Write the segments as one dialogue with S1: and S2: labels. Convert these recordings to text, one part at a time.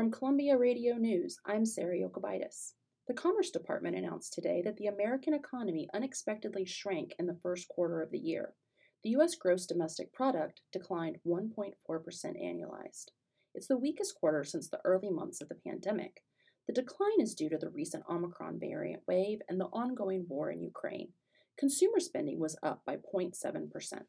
S1: From Columbia Radio News, I'm Sarah Yokobitis. The Commerce Department announced today that the American economy unexpectedly shrank in the first quarter of the year. The U.S. gross domestic product declined 1.4% annualized. It's the weakest quarter since the early months of the pandemic. The decline is due to the recent Omicron variant wave and the ongoing war in Ukraine. Consumer spending was up by 0.7%.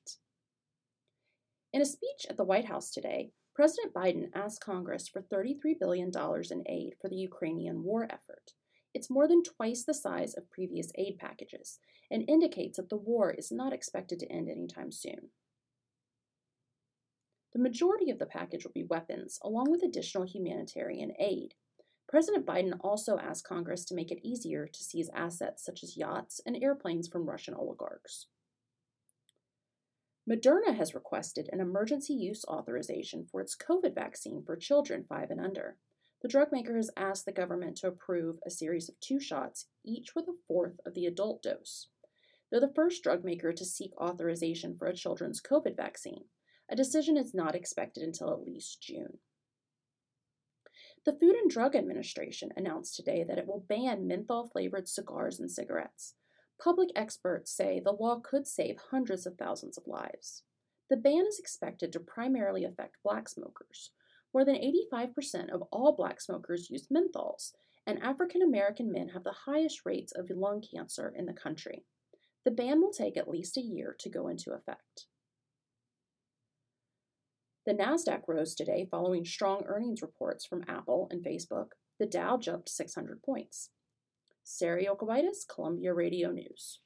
S1: In a speech at the White House today, President Biden asked Congress for $33 billion in aid for the Ukrainian war effort. It's more than twice the size of previous aid packages and indicates that the war is not expected to end anytime soon. The majority of the package will be weapons, along with additional humanitarian aid. President Biden also asked Congress to make it easier to seize assets such as yachts and airplanes from Russian oligarchs. Moderna has requested an emergency use authorization for its COVID vaccine for children 5 and under. The drug maker has asked the government to approve a series of two shots, each with a fourth of the adult dose. They're the first drug maker to seek authorization for a children's COVID vaccine. A decision is not expected until at least June. The Food and Drug Administration announced today that it will ban menthol flavored cigars and cigarettes. Public experts say the law could save hundreds of thousands of lives. The ban is expected to primarily affect black smokers. More than 85% of all black smokers use menthols, and African American men have the highest rates of lung cancer in the country. The ban will take at least a year to go into effect. The NASDAQ rose today following strong earnings reports from Apple and Facebook. The Dow jumped 600 points. Sarah Yokovitis, Columbia Radio News.